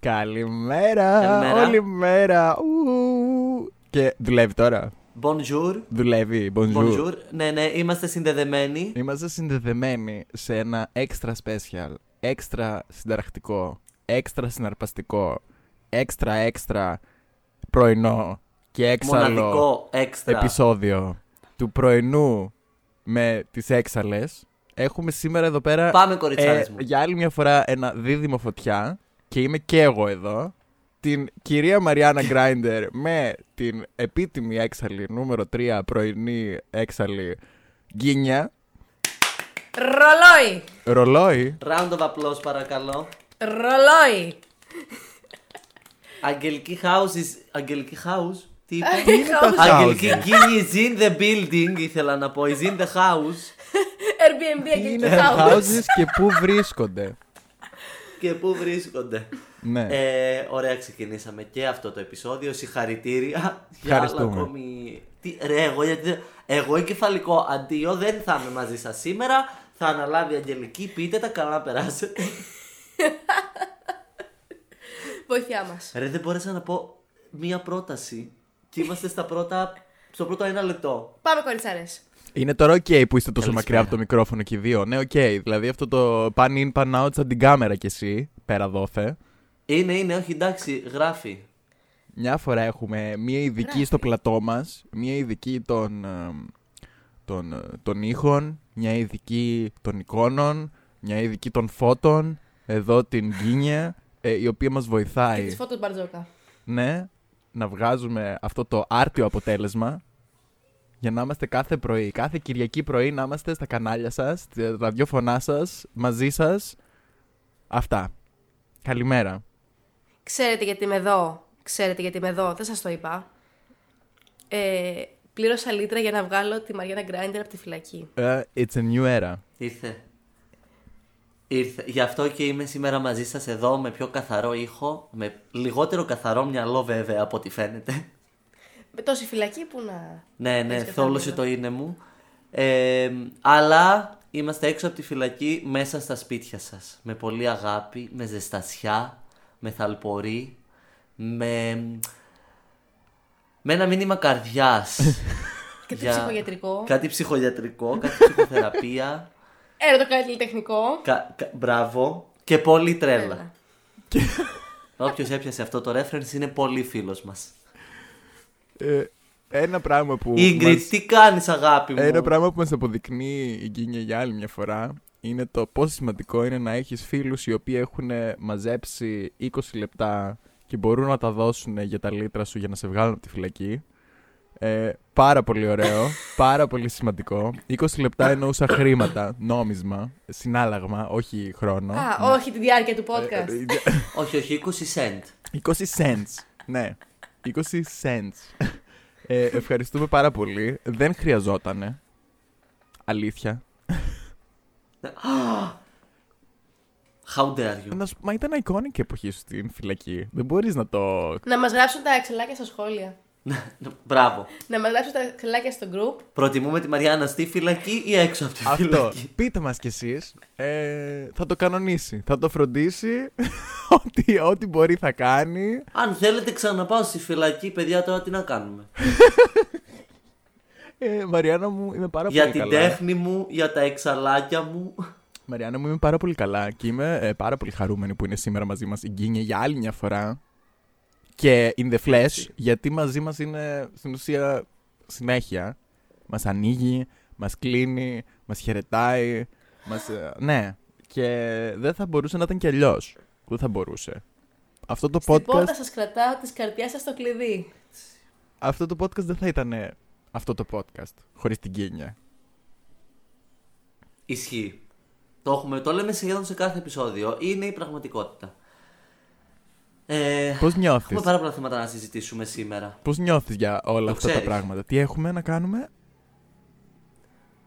Καλημέρα, Καλημέρα. όλη μέρα. Ου. Και δουλεύει τώρα. Bonjour. Δουλεύει, bonjour. Bonjour. Ναι, ναι, είμαστε συνδεδεμένοι. Είμαστε συνδεδεμένοι σε ένα extra special, extra συνταρακτικό, extra συναρπαστικό, extra extra πρωινό και έξαλλο Μοναδικό έξτρα. επεισόδιο του πρωινού με τις έξαλες. Έχουμε σήμερα εδώ πέρα Πάμε, κοριτσάρες ε, μου. για άλλη μια φορά ένα δίδυμο φωτιά και είμαι και εγώ εδώ. Την κυρία Μαριάννα Γκράιντερ με την επίτιμη έξαλλη νούμερο 3 πρωινή έξαλλη γκίνια. Ρολόι! Ρολόι. Round of applause, παρακαλώ. Ρολόι! Αγγελική house is... Αγγελική house; Τι είπα; το Αγγελική house? γκίνη is in the building, ήθελα να πω. Is in the house. Airbnb Τι αγγελική είναι house. houses και πού βρίσκονται; Και πού βρίσκονται. ναι. Ε, ωραία, ξεκινήσαμε και αυτό το επεισόδιο. Συγχαρητήρια για άλλο Ευχαριστούμε. ακόμη. Τι, ρε, εγώ, γιατί, εγώ εγκεφαλικό αντίο δεν θα είμαι μαζί σας σήμερα. Θα αναλάβει η Αγγελική. Πείτε τα καλά να περάσετε. Βοήθειά μας. Ρε, δεν μπόρεσα να πω μία πρόταση. Και είμαστε στα πρώτα, στο πρώτο ένα λεπτό. Πάμε, κοριτσάρες. Είναι τώρα ok που είστε τόσο Καλησπέρα. μακριά από το μικρόφωνο και οι δύο. Ναι, ok. Δηλαδή αυτό το pan in, pan out σαν την κάμερα κι εσύ, πέρα δόθε. Είναι, είναι, όχι, εντάξει, γράφει. Μια φορά έχουμε μία ειδική στο πλατό μας, μία ειδική των, ε, των, ε, των ήχων, μια ειδική των εικόνων, μια ειδική των φώτων, εδώ την Γκίνια, ε, η οποία μας Και βοηθάει, τις φώτο Μπαρτζόκα. ναι, να βγάζουμε αυτό το άρτιο αποτέλεσμα για να είμαστε κάθε πρωί, κάθε Κυριακή πρωί να είμαστε στα κανάλια σας, στα ραδιόφωνά σας, μαζί σας. Αυτά. Καλημέρα. Ξέρετε γιατί είμαι εδώ. Ξέρετε γιατί είμαι εδώ. Δεν σας το είπα. Ε, πλήρωσα λίτρα για να βγάλω τη Μαριάννα Γκράιντερ από τη φυλακή. Ε, it's a new era. Ήρθε. Ήρθε. Γι' αυτό και είμαι σήμερα μαζί σας εδώ με πιο καθαρό ήχο, με λιγότερο καθαρό μυαλό βέβαια από ό,τι φαίνεται. Με τόση φυλακή που να. Ναι, ναι, Έχεις θόλωσε καθαρό. το είναι μου. Ε, αλλά είμαστε έξω από τη φυλακή μέσα στα σπίτια σας. Με πολύ αγάπη, με ζεστασιά, με θαλπορή, με, με ένα μήνυμα καρδιάς. Και τι Για- ψυχογιατρικό. Κάτι ψυχογιατρικό, κάτι ψυχοθεραπεία. Έρωτο καλλιτεχνικό. Κα, κα- μπράβο. Και πολύ τρέλα. Έλα. Όποιος έπιασε αυτό το reference είναι πολύ φίλος μας. Ε, ένα πράγμα που. Ingrid, μας- τι κάνεις αγάπη μου; Ένα πράγμα που μας αποδεικνύει η Γκίνια για άλλη μια φορά είναι το πόσο σημαντικό είναι να έχεις φίλους οι οποίοι έχουν μαζέψει 20 λεπτά και μπορούν να τα δώσουν για τα λίτρα σου για να σε βγάλουν από τη φυλακή. Ε, πάρα πολύ ωραίο, πάρα πολύ σημαντικό. 20 λεπτά εννοούσα χρήματα, νόμισμα, συνάλλαγμα, όχι χρόνο. Α, όχι τη διάρκεια του podcast. Ε, Όχι, όχι, 20 cent. 20 cents. Ναι. 20 cents. Ε, ευχαριστούμε πάρα πολύ. Δεν χρειαζότανε. Αλήθεια. How dare you. Να σου- Μα ήταν iconic η εποχή σου στην φυλακή. Δεν μπορείς να το... Να μας γράψουν τα εξελάκια στα σχόλια. Μπράβο. Να μα γράψουν τα εξελάκια στο group. Προτιμούμε τη Μαριάννα στη φυλακή ή έξω από τη Αυτό. φυλακή; Πείτε μας κι εσείς. Ε, θα το κανονίσει. Θα το φροντίσει. ό,τι, ό,τι μπορεί θα κάνει. Αν θέλετε ξαναπάω στη φυλακή, παιδιά, τώρα τι να κάνουμε. Ε, Μαριάννα μου, είμαι πάρα για πολύ την καλά. τέχνη μου, για τα εξαλάκια μου. Μαριάννα μου, είμαι πάρα πολύ καλά και είμαι ε, πάρα πολύ χαρούμενη που είναι σήμερα μαζί μας η Γκίνια για άλλη μια φορά. Και in the flesh, γιατί μαζί μας είναι στην ουσία συνέχεια. Μας ανοίγει, μας κλείνει, μας χαιρετάει. Μας, ε, ναι, και δεν θα μπορούσε να ήταν κι αλλιώς. Δεν θα μπορούσε. Αυτό το Στην podcast, πόρτα σας κρατάω τη καρδιάς σας το κλειδί. αυτό το podcast δεν θα ήταν αυτό το podcast χωρίς την Γκίνια. Ισχύει. Το, έχουμε, το λέμε σχεδόν σε κάθε επεισόδιο. Είναι η πραγματικότητα. Ε, Πώς νιώθεις, έχουμε πάρα πολλά θέματα να συζητήσουμε σήμερα. πώς νιώθεις για όλα Το αυτά τα ξέρεις. πράγματα; Τι έχουμε να κάνουμε,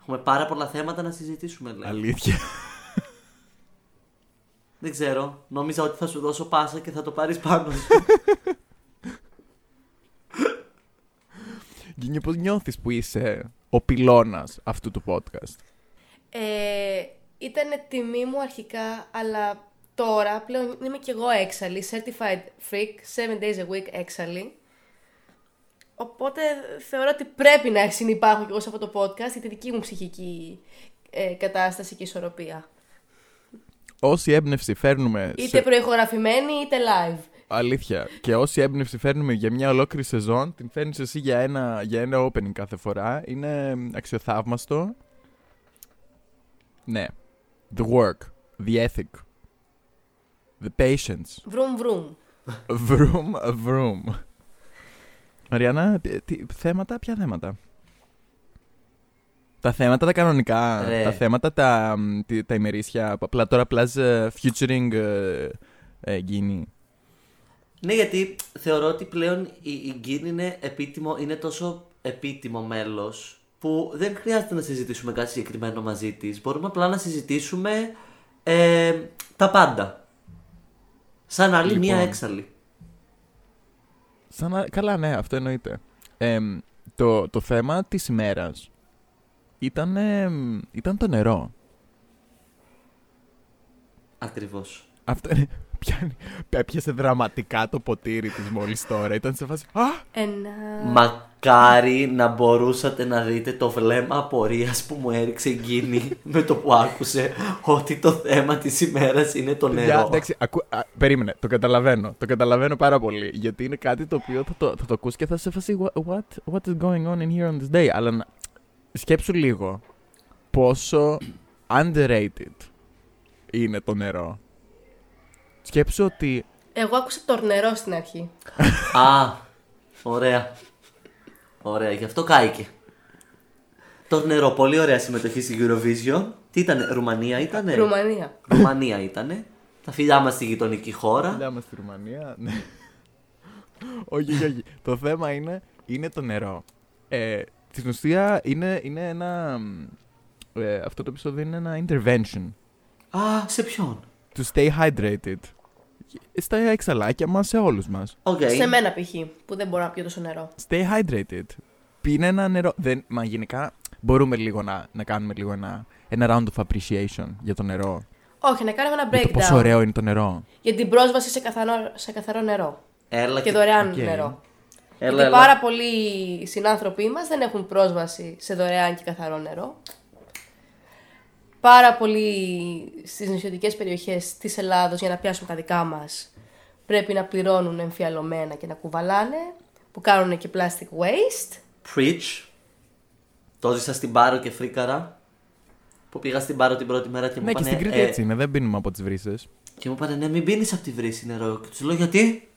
Έχουμε πάρα πολλά θέματα να συζητήσουμε, λέει. αλήθεια. Δεν ξέρω. Νόμιζα ότι θα σου δώσω πάσα και θα το πάρεις πάνω σου. Γκίνιο, πώς νιώθεις που είσαι ο πυλώνας αυτού του podcast; Ε, ήταν τιμή μου αρχικά, αλλά τώρα πλέον είμαι κι εγώ έξαλλη, certified freak, 7 days a week έξαλλη. Οπότε θεωρώ ότι πρέπει να συνεπάρχω κι εγώ σε αυτό το podcast για τη δική μου ψυχική ε, κατάσταση και ισορροπία. Όση έμπνευση φέρνουμε Είτε σε... προηχογραφημένη είτε live. Αλήθεια. Και όση έμπνευση φέρνουμε για μια ολόκληρη σεζόν, την φέρνεις εσύ για ένα, για ένα opening κάθε φορά. Είναι αξιοθαύμαστο. Ναι. The work. The ethic. The patience. Βρουμ βρουμ. Vroom, vroom. Μαριάννα, τι, τι- θέματα, ποια θέματα; Τα θέματα τα κανονικά, Ρε. τα θέματα τα, μ, τι- τα ημερήσια, απλά τώρα απλά ε, featuring ε, ε, Γκίνη. Ναι, γιατί θεωρώ ότι πλέον η, η Γκίν είναι επίτιμο, είναι τόσο επίτιμο μέλος που δεν χρειάζεται να συζητήσουμε κάτι συγκεκριμένο μαζί της. Μπορούμε απλά να συζητήσουμε ε, τα πάντα. Σαν άλλη μία Λοιπόν. έξαλλη. Σαν να- καλά, ναι, αυτό εννοείται. Ε, το, το θέμα της ημέρας ήταν, ε, μ, ήταν το νερό. Ακριβώς. Αυτό είναι, πιάνει, έπιασε δραματικά το ποτήρι της μόλις τώρα. Ήταν σε φάση, α, Ένα... Μακάρι να μπορούσατε να δείτε το βλέμμα απορίας που μου έριξε η Γκίνη με το που άκουσε ότι το θέμα της ημέρας είναι το Παιδιά, νερό. εντάξει, ακού, α, περίμενε, το καταλαβαίνω. Το καταλαβαίνω πάρα πολύ. Γιατί είναι κάτι το οποίο θα το, θα το ακούσει και θα σε φασεί what, what, what is going on in here on this day; Αλλά να, σκέψου λίγο πόσο underrated είναι το νερό. Σκέψου ότι Εγώ άκουσα το νερό στην αρχή. Α, ωραία. Ωραία, γι' αυτό κάηκε. Το νερό, πολύ ωραία συμμετοχή στη Eurovision. Τι ήταν, Ρουμανία ήτανε; Ρουμανία. Ρουμανία ήτανε. Τα φιλιά μας στη γειτονική χώρα. Μιλάμε στη Ρουμανία. Ναι. όχι, όχι, όχι. Το θέμα είναι, είναι το νερό. Ε, στην ουσία είναι, είναι ένα... μ, Ε, αυτό το επεισόδιο είναι ένα intervention. Α, σε ποιον; To stay hydrated. Στα εξαλάκια μας, σε όλους μας. Οκ. Σε μένα π.χ. που δεν μπορώ να πιω τόσο νερό. Stay hydrated. Πίνε ένα νερό. Δεν, μα γενικά μπορούμε λίγο να, να κάνουμε λίγο ένα, ένα round of appreciation για το νερό. Όχι, να κάνουμε ένα Για το πόσο breakdown ωραίο είναι το νερό. για την πρόσβαση σε καθαρό, σε καθαρό νερό. Έλα Και δωρεάν οκ. νερό. Έλα, Γιατί έλα. πάρα πολλοί συνάνθρωποι μας δεν έχουν πρόσβαση σε δωρεάν και καθαρό νερό. Πάρα πολλοί στις νησιωτικές περιοχές της Ελλάδος για να πιάσουν τα δικά μας πρέπει να πληρώνουν εμφιαλωμένα και να κουβαλάνε που κάνουν και plastic waste. Preach. Το ζήσα στην Πάρο και φρίκαρα. Που πήγα στην Πάρο την πρώτη μέρα και μου Ναι, και είπανε, στην Κρήτη ε, έτσι είναι. Δεν πίνουμε από τις βρύσες. Και μου είπανε, ναι, μην πίνεις από τη βρύση νερό. Και τους λέω, γιατί;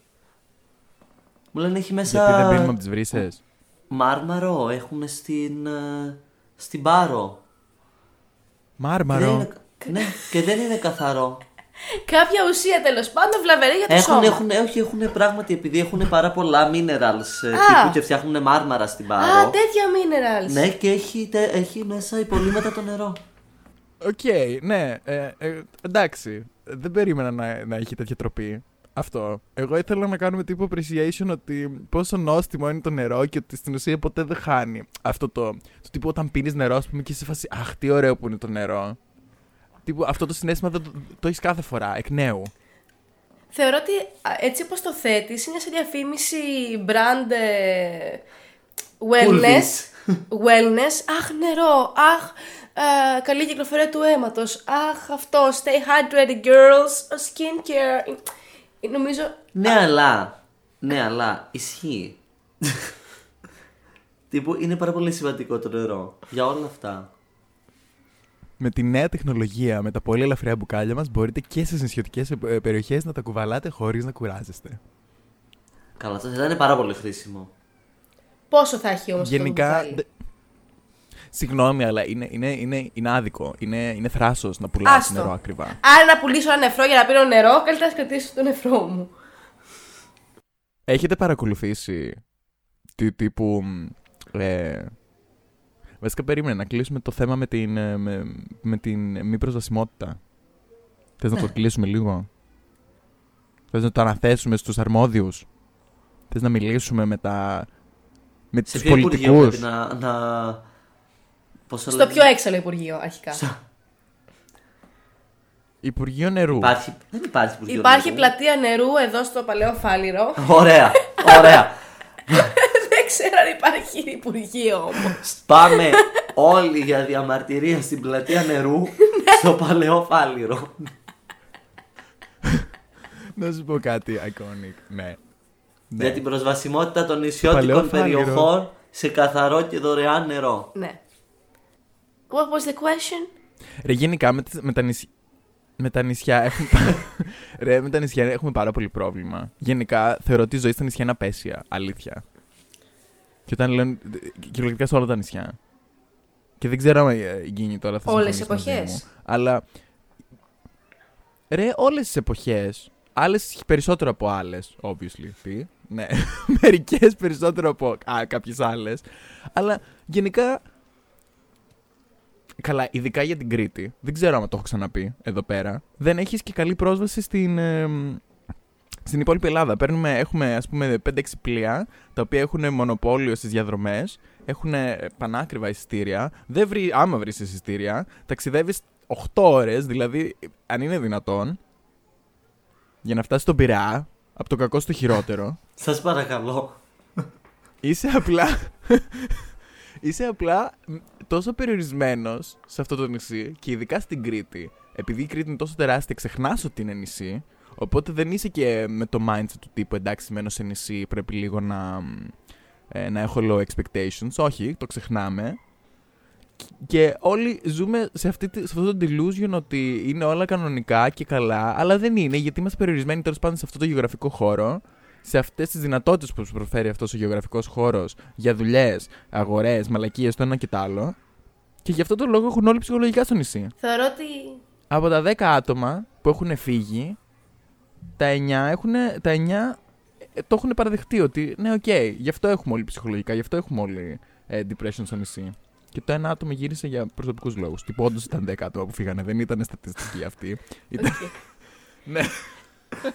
Μου λένε, έχει μέσα. Γιατί δεν πίνουμε από τις βρύσες. Μάρμαρο έχουν στην. ε, στην Πάρο. Δεν Μάρμαρο. είναι- ναι, και δεν είναι καθαρό. Κάποια ουσία τέλος πάντων βλαβερή για το Έχουν, σώμα. έχουν, όχι, έχουν πράγματι επειδή έχουν πάρα πολλά minerals ε, Α. τύπου και φτιάχνουν μάρμαρα στην Πάρο. Α, τέτοια minerals. Ναι, και έχει, τε- έχει μέσα υπολείμματα το νερό. Οκ, ναι. Ε, ε, εντάξει. Δεν περίμενα να, να έχει τέτοια τροπή. Αυτό. Εγώ ήθελα να κάνουμε τύπου appreciation ότι πόσο νόστιμο είναι το νερό και ότι στην ουσία ποτέ δεν χάνει. Αυτό το, το τύπο όταν πίνεις νερό, ας πούμε, και είσαι σε φάση Αχ, τι ωραίο που είναι το νερό. Τύπου, αυτό το συνέστημα δεν το, το έχεις κάθε φορά, εκ νέου. Θεωρώ ότι α, έτσι όπως το θέτεις είναι σε διαφήμιση brand ε, wellness. wellness. Αχ, νερό. Αχ, ε, καλή κυκλοφορία του αίματος. Αχ, αυτό. Stay hydrated, girls. Skincare. Ε, Νομίζω... Ναι, αλλά. Ναι, αλλά ισχύει. Τύπου είναι πάρα πολύ σημαντικό το νερό. Για όλα αυτά. Με τη νέα τεχνολογία, με τα πολύ ελαφριά μπουκάλια μας, μπορείτε και στις νησιωτικές περιοχές να τα κουβαλάτε χωρίς να κουράζεστε. Καλά, αυτό θα ήταν πάρα πολύ χρήσιμο. Πόσο θα έχει όμως Γενικά. αυτό το μπουκάλι; Δε- Συγγνώμη, αλλά είναι, είναι, είναι, είναι άδικο. Είναι, είναι θράσος να πουλάς Άστο. νερό ακριβά. Άρα να πουλήσω ένα νεφρό για να πίνω νερό, καλύτερα να κρατήσω το νεφρό μου. Έχετε παρακολουθήσει τι τύπου. μ, Ε, βασικά περίμενε να κλείσουμε το θέμα με την, ε, με, με την μη προσβασιμότητα. Θες να το κλείσουμε λίγο; Θες να το αναθέσουμε στους αρμόδιους; Θες να μιλήσουμε με τα. με Σε τους ποιο Υπουργείο πολιτικούς; πρέπει να. να... Πώς το Στο λένε; πιο έξαλλο Υπουργείο, αρχικά. Στο- Υπουργείο νερού. Υπάρχει. Δεν υπάρχει Υπουργείο. Υπάρχει νερού. πλατεία νερού εδώ στο Παλαιό Φάληρο. Ωραία, ωραία. Δεν ξέρω αν υπάρχει Υπουργείο όμως. Πάμε όλοι για διαμαρτυρία στην πλατεία νερού Ναι. στο παλαιό φάληρο. Να σου πω κάτι iconic. Ναι. ναι. Για την προσβασιμότητα των Παλαιό νησιώτικων Φάληρο. περιοχών σε καθαρό και δωρεάν νερό. Ναι. What was the question? Ρε, γενικά με, τις- με τα νησιά. Με τα νησιά έχουμε. πα- Ρε, με τα νησιά έχουμε πάρα πολύ πρόβλημα. Γενικά θεωρώ ότι η ζωή στα νησιά είναι απέσια. Αλήθεια. Και όταν λένε. κυριολεκτικά σε όλα τα νησιά. Και δεν ξέρω αν ε, γίνει τώρα θα Όλες συμφωνήσεις τις μαζί εποχές. μου. Αλλά. Ρε, όλες τις εποχές. Άλλες περισσότερο από άλλες, obviously. Τι; Ναι. Μερικές περισσότερο από κάποιες άλλες. Αλλά γενικά Καλά, ειδικά για την Κρήτη. Δεν ξέρω αν το έχω ξαναπεί εδώ πέρα. Δεν έχεις και καλή πρόσβαση στην, ε, στην υπόλοιπη Ελλάδα. Παίρνουμε, έχουμε ας πούμε 5-6 πλοία τα οποία έχουν μονοπόλιο στις διαδρομές, έχουν ε, πανάκριβα εισιτήρια. Δεν βρει, άμα βρεις εισιτήρια, ταξιδεύεις 8 ώρες, δηλαδή αν είναι δυνατόν, για να φτάσεις στον Πειραιά, από το κακό στο χειρότερο. Σας παρακαλώ. Είσαι απλά. Είσαι απλά μ, τόσο περιορισμένος σε αυτό το νησί και ειδικά στην Κρήτη. Επειδή η Κρήτη είναι τόσο τεράστια, ξεχνάς ότι είναι νησί. Οπότε δεν είσαι και με το mindset του τύπου εντάξει, μένω σε νησί, πρέπει λίγο να, μ, ε, να έχω low expectations. Όχι, το ξεχνάμε. Και όλοι ζούμε σε, αυτή, τη- σε αυτό το delusion ότι είναι όλα κανονικά και καλά, αλλά δεν είναι γιατί είμαστε περιορισμένοι τέλος πάντων σε αυτό το γεωγραφικό χώρο, σε αυτές τις δυνατότητες που σου προσφέρει αυτός ο γεωγραφικός χώρος για δουλειές, αγορές, μαλακίες, το ένα και το άλλο. Και γι' αυτό το λόγο έχουν όλοι ψυχολογικά στο νησί. Θεωρώ ότι. Από τα 10 άτομα που έχουν φύγει, τα 9, έχουν, τα 9 ε, το έχουν παραδεχτεί ότι ναι, οκ, γι' αυτό έχουμε όλοι ψυχολογικά, γι' αυτό έχουμε όλοι ε, depression στο νησί. Και το ένα άτομο γύρισε για προσωπικούς λόγους. Τύπου όντως ήταν 10 άτομα που φύγανε, δεν ήταν στατιστική αυτή. Ήταν... Οκ. ναι.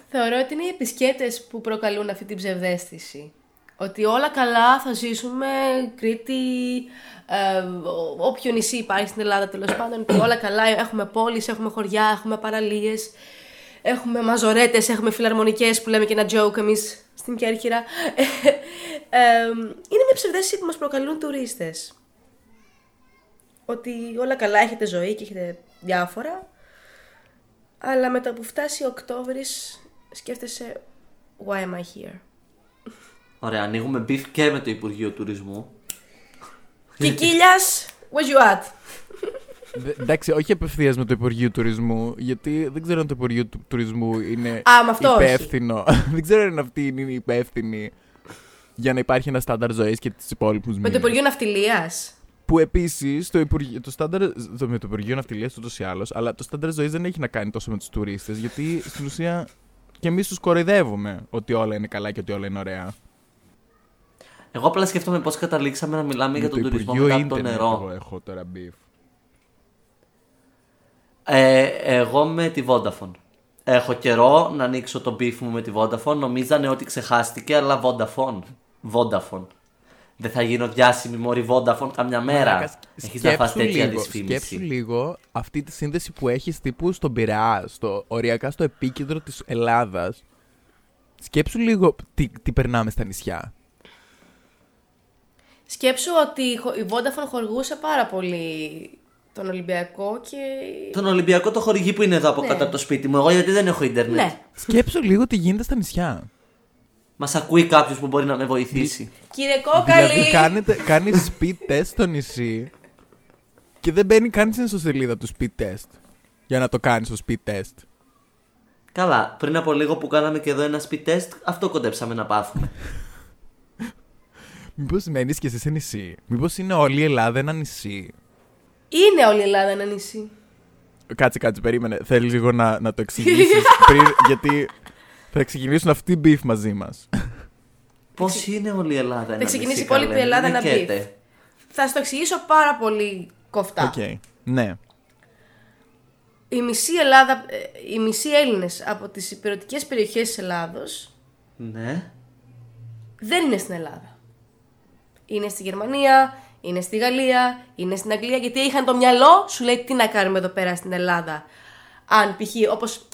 Θεωρώ ότι είναι οι επισκέπτες που προκαλούν αυτή την ψευδαίσθηση. Ότι όλα καλά θα ζήσουμε, Κρήτη, ε, ό- όποιο νησί υπάρχει στην Ελλάδα τέλος πάντων, ότι όλα καλά, έχουμε πόλεις, έχουμε χωριά, έχουμε παραλίες, έχουμε μαζορέτες, έχουμε φιλαρμονικές που λέμε και ένα joke εμείς στην Κέρκυρα. Ε, ε, είναι μια ψευδαίσθηση που μας προκαλούν τουρίστες. Ότι όλα καλά, έχετε ζωή και έχετε διάφορα, αλλά μετά που φτάσει ο Οκτώβρης σκέφτεσαι Why am I here? Ωραία, ανοίγουμε beef και με το Υπουργείο Τουρισμού. Κικίλιας, where you at? Δε- Εντάξει, όχι απευθείας με το Υπουργείο Τουρισμού, γιατί δεν ξέρω αν το Υπουργείο του Τουρισμού είναι Α, με αυτό όχι. υπεύθυνο. δεν ξέρω αν αυτή είναι υπεύθυνη για να υπάρχει ένα στάνταρ ζωής και τις υπόλοιπους Με το Υπουργείο Ναυτιλίας. Που επίσης το, Υπουργείο- το στάνταρ. Το, με το Υπουργείο Ναυτιλίας ούτως ή άλλως, αλλά το στάνταρ ζωής δεν έχει να κάνει τόσο με τους τουρίστες, γιατί στην ουσία και εμείς τους κοροϊδεύουμε ότι όλα είναι καλά και ότι όλα είναι ωραία. Εγώ απλά σκέφτομαι πώς καταλήξαμε να μιλάμε για με τον το τουρισμό Υπουργείο μετά από το Ίντερνετ νερό. εγώ έχω τώρα beef. Ε, εγώ με τη Vodafone. Έχω καιρό να ανοίξω το beef μου με τη Vodafone. Νομίζανε ότι ξεχάστηκε, αλλά Vodafone. Vodafone. Δεν θα γίνω διάσημη μόρι Vodafone καμιά μέρα. Μαλάκα, Έχεις να φας σκέψου τέτοια λίγο- δυσφήμιση. Σκέψου λίγο αυτή τη σύνδεση που έχεις τύπου στον Πειραιά, στο, οριακά στο επίκεντρο της Ελλάδας. Σκέψου λίγο τι, τι περνάμε στα νησιά. Σκέψου ότι η χο- η Vodafone χορηγούσε πάρα πολύ τον Ολυμπιακό και... Τον Ολυμπιακό το χορηγεί που είναι εδώ από Ναι. κάτω από το σπίτι μου. Εγώ γιατί δεν έχω Ιντερνετ. Ναι. Σκέψου λίγο τι γίνεται στα νησιά. Μας ακούει κάποιος που μπορεί να με βοηθήσει. Κύριε Κόκαλη! Δηλαδή κάνετε, κάνεις speed test στο νησί και δεν μπαίνει καν στην ιστοσελίδα του speed test για να το κάνεις το speed test. Καλά, πριν από λίγο που κάναμε και εδώ ένα speed test, αυτό κοντέψαμε να πάθουμε. Μήπως μένεις και εσύ σε νησί; Μήπως είναι όλη η Ελλάδα ένα νησί; Είναι όλη η Ελλάδα ένα νησί. Κάτσε, κάτσε, περίμενε. Θέλεις λίγο να, να το εξηγήσεις πριν, γιατί θα ξεκινήσουν αυτοί οι beef μαζί μας. Πώς είναι όλη η Ελλάδα ένα ξεκινήσει νησί, η υπόλοιπη καλέ, Ελλάδα μην ένα νικέτε. Θα σου το εξηγήσω πάρα πολύ κοφτά. Οκ. Ναι. η μισή Ελλάδα, ε, οι μισοί Έλληνες από τις υπηρετικές περιοχές της Ελλάδος Ναι. δεν είναι στην Ελλάδα. Είναι στη Γερμανία, είναι στη Γαλλία, είναι στην Αγγλία, γιατί είχαν το μυαλό, σου λέει τι να κάνουμε εδώ πέρα στην Ελλάδα. Αν π.χ. όπως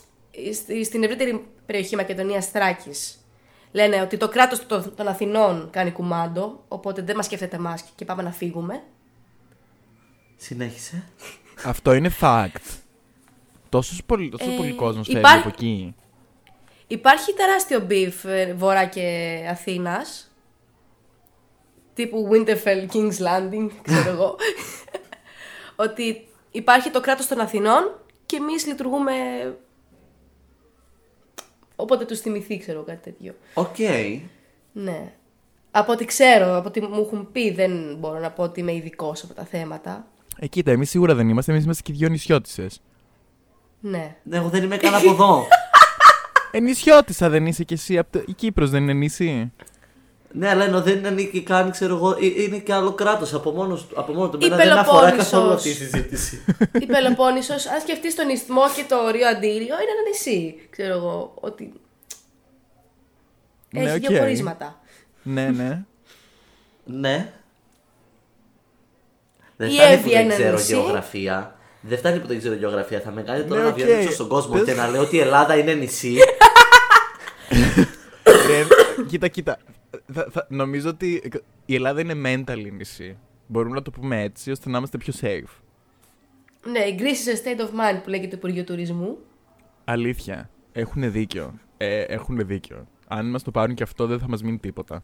στη- στην ευρύτερη περιοχή Μακεδονίας Θράκης λένε ότι το κράτος των, των Αθηνών κάνει κουμάντο, οπότε δεν μας σκέφτεται εμάς και πάμε να φύγουμε. Συνέχισε. Αυτό είναι fact. Τόσος πολύ, τόσος Ε, πολύ κόσμος φεύγει υπάρχει- από εκεί. Υπάρχει τεράστιο beef ε, βορρά και Αθήνας. Τύπου Winterfell, King's Landing, ξέρω εγώ. ότι υπάρχει το κράτος των Αθηνών και εμείς λειτουργούμε... Όποτε τους θυμηθεί, ξέρω κάτι τέτοιο. Οκ. Ναι. Από ό,τι ξέρω, από ό,τι μου έχουν πει, δεν μπορώ να πω ότι είμαι ειδικός από τα θέματα. Ε, κοίτα, εμείς σίγουρα δεν είμαστε. Εμείς είμαστε και δύο νησιώτισσες. Ναι. Ναι, εγώ δεν είμαι καν από εδώ. Ε, νησιώτισσα δεν είσαι κι εσύ. απ' το- Η Κύπρος δεν είναι νησί. Ναι, αλλά ενώ δεν ανήκει καν, ξέρω εγώ, ε- είναι και άλλο κράτος από μόνο του. Από μόνο του. Η Εμένα δεν αφορά Πελοπόννησος. καθόλου αυτή η συζήτηση. Η Πελοπόννησος, αν σκεφτείς τον Ισθμό και το Ρίο Αντίριο, είναι ένα νησί. Ξέρω εγώ, ότι Ναι, έχει οκ. δύο πορίσματα. ναι, ναι. ναι. Δεν Η φτάνει που Εύη δεν ένα ξέρω νησί. γεωγραφία. Δεν φτάνει που δεν ξέρω γεωγραφία. Θα με κάνει τώρα Ναι, να οκ. βγαίνω έξω στον κόσμο Πες- και να λέω ότι η Ελλάδα είναι νησί. Ρε, κοίτα, κοίτα. Θα- θα- νομίζω ότι η Ελλάδα είναι mentally νησί. Μπορούμε να το πούμε έτσι, ώστε να είμαστε πιο safe. Ναι, η Greece is a state of mind που λέγεται Υπουργείο Τουρισμού. Αλήθεια. Έχουν δίκιο. Ε, έχουν δίκιο. Αν μας το πάρουν και αυτό, δεν θα μας μείνει τίποτα.